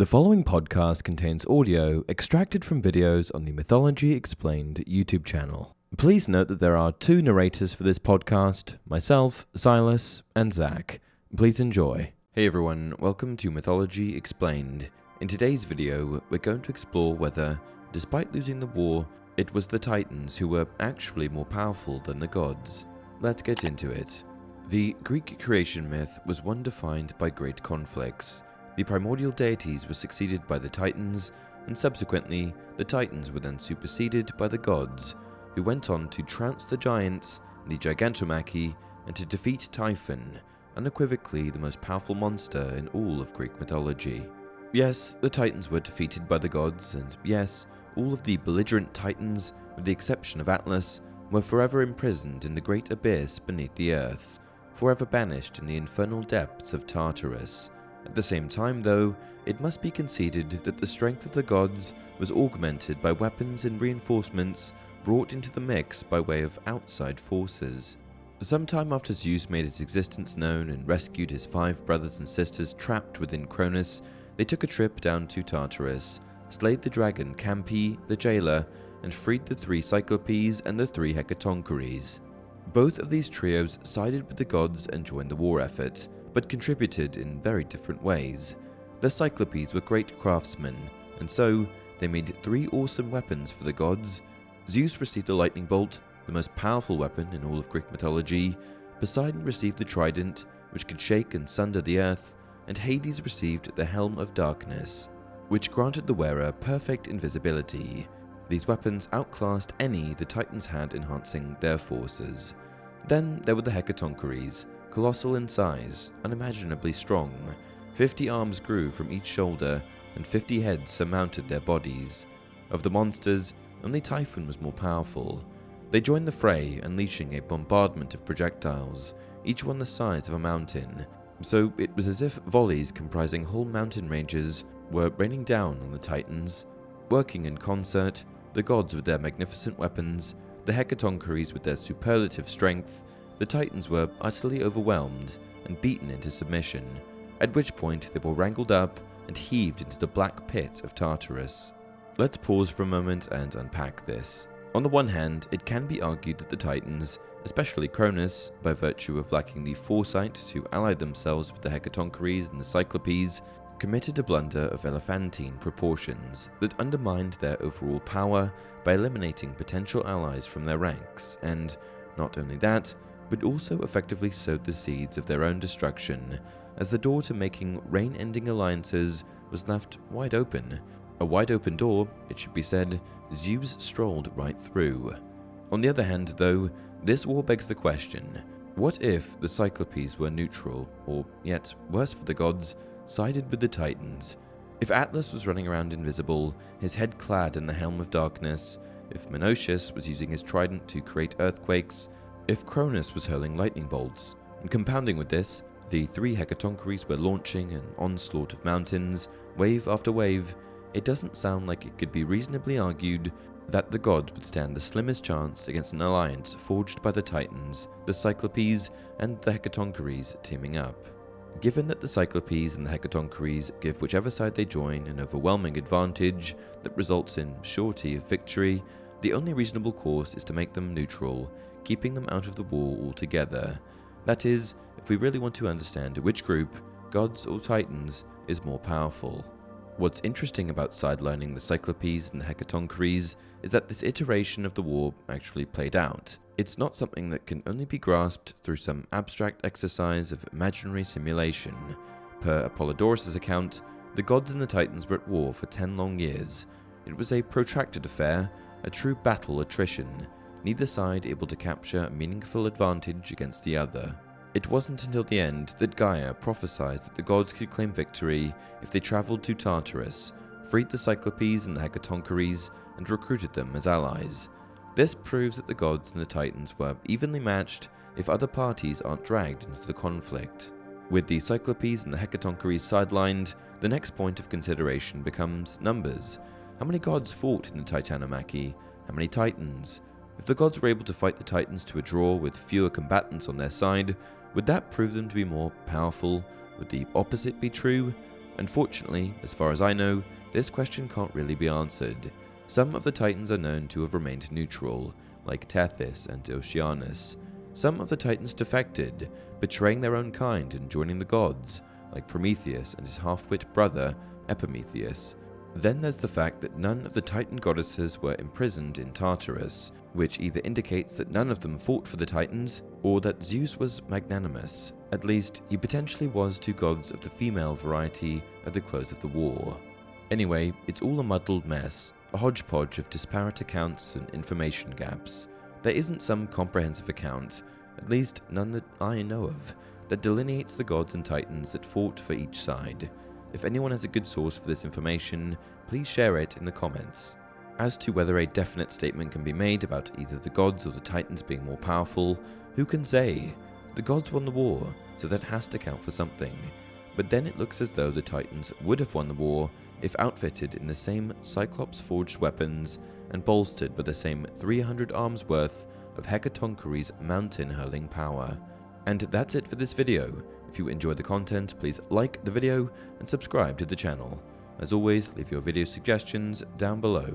The following podcast contains audio extracted from videos on the Mythology Explained YouTube channel. Please note that there are two narrators for this podcast myself, Silas, and Zach. Please enjoy. Hey everyone, welcome to Mythology Explained. In today's video, we're going to explore whether, despite losing the war, it was the Titans who were actually more powerful than the gods. Let's get into it. The Greek creation myth was one defined by great conflicts. The primordial deities were succeeded by the Titans, and subsequently, the Titans were then superseded by the gods, who went on to trounce the giants, the Gigantomachy, and to defeat Typhon, unequivocally the most powerful monster in all of Greek mythology. Yes, the Titans were defeated by the gods, and yes, all of the belligerent Titans, with the exception of Atlas, were forever imprisoned in the great abyss beneath the earth, forever banished in the infernal depths of Tartarus at the same time, though, it must be conceded that the strength of the gods was augmented by weapons and reinforcements brought into the mix by way of outside forces. Sometime after Zeus made his existence known and rescued his five brothers and sisters trapped within Cronus, they took a trip down to Tartarus, slayed the dragon Campe, the jailer, and freed the three Cyclopes and the three Hecatoncheires. Both of these trios sided with the gods and joined the war effort, but contributed in very different ways. The Cyclopes were great craftsmen, and so they made three awesome weapons for the gods. Zeus received the lightning bolt, the most powerful weapon in all of Greek mythology. Poseidon received the trident, which could shake and sunder the earth, and Hades received the helm of darkness, which granted the wearer perfect invisibility. These weapons outclassed any the Titans had enhancing their forces. Then there were the Hecatoncheires, Colossal in size, unimaginably strong, fifty arms grew from each shoulder, and fifty heads surmounted their bodies. Of the monsters, only Typhon was more powerful. They joined the fray, unleashing a bombardment of projectiles, each one the size of a mountain. So it was as if volleys comprising whole mountain ranges were raining down on the Titans. Working in concert, the gods with their magnificent weapons, the Hecatoncheires with their superlative strength, the Titans were utterly overwhelmed and beaten into submission, at which point they were wrangled up and heaved into the black pit of Tartarus. Let's pause for a moment and unpack this. On the one hand, it can be argued that the Titans, especially Cronus, by virtue of lacking the foresight to ally themselves with the Hecatoncheires and the Cyclopes, committed a blunder of elephantine proportions that undermined their overall power by eliminating potential allies from their ranks, and, not only that, but also effectively sowed the seeds of their own destruction, as the door to making reign ending alliances was left wide open. A wide open door, it should be said, Zeus strolled right through. On the other hand, though, this war begs the question what if the Cyclopes were neutral, or yet, worse for the gods, sided with the Titans? If Atlas was running around invisible, his head clad in the helm of darkness, if Menoetius was using his trident to create earthquakes, if Cronus was hurling lightning bolts, and compounding with this, the three Hecatoncheires were launching an onslaught of mountains, wave after wave, it doesn't sound like it could be reasonably argued that the gods would stand the slimmest chance against an alliance forged by the Titans, the Cyclopes, and the Hecatoncheires teaming up. Given that the Cyclopes and the Hecatoncheires give whichever side they join an overwhelming advantage that results in surety of victory, the only reasonable course is to make them neutral keeping them out of the war altogether. That is, if we really want to understand which group, gods or titans, is more powerful. What's interesting about sidelining the Cyclopes and the Hecatoncheires is that this iteration of the war actually played out. It's not something that can only be grasped through some abstract exercise of imaginary simulation. Per Apollodorus' account, the gods and the titans were at war for ten long years. It was a protracted affair, a true battle attrition, neither side able to capture meaningful advantage against the other. It wasn't until the end that Gaia prophesied that the gods could claim victory if they travelled to Tartarus, freed the Cyclopes and the Hecatoncheires, and recruited them as allies. This proves that the gods and the Titans were evenly matched if other parties aren't dragged into the conflict. With the Cyclopes and the Hecatoncheires sidelined, the next point of consideration becomes numbers. How many gods fought in the Titanomachy? How many Titans? If the gods were able to fight the Titans to a draw with fewer combatants on their side, would that prove them to be more powerful? Would the opposite be true? Unfortunately, as far as I know, this question can't really be answered. Some of the Titans are known to have remained neutral, like Tethys and Oceanus. Some of the Titans defected, betraying their own kind and joining the gods, like Prometheus and his half wit brother, Epimetheus. Then there's the fact that none of the Titan goddesses were imprisoned in Tartarus, which either indicates that none of them fought for the Titans, or that Zeus was magnanimous. At least, he potentially was to gods of the female variety at the close of the war. Anyway, it's all a muddled mess, a hodgepodge of disparate accounts and information gaps. There isn't some comprehensive account, at least none that I know of, that delineates the gods and titans that fought for each side. If anyone has a good source for this information, please share it in the comments. As to whether a definite statement can be made about either the gods or the titans being more powerful, who can say? The gods won the war, so that has to count for something. But then it looks as though the titans would have won the war if outfitted in the same Cyclops forged weapons and bolstered by the same 300 arms worth of Hecatoncheires mountain hurling power. And that's it for this video. If you enjoyed the content, please like the video and subscribe to the channel. As always, leave your video suggestions down below.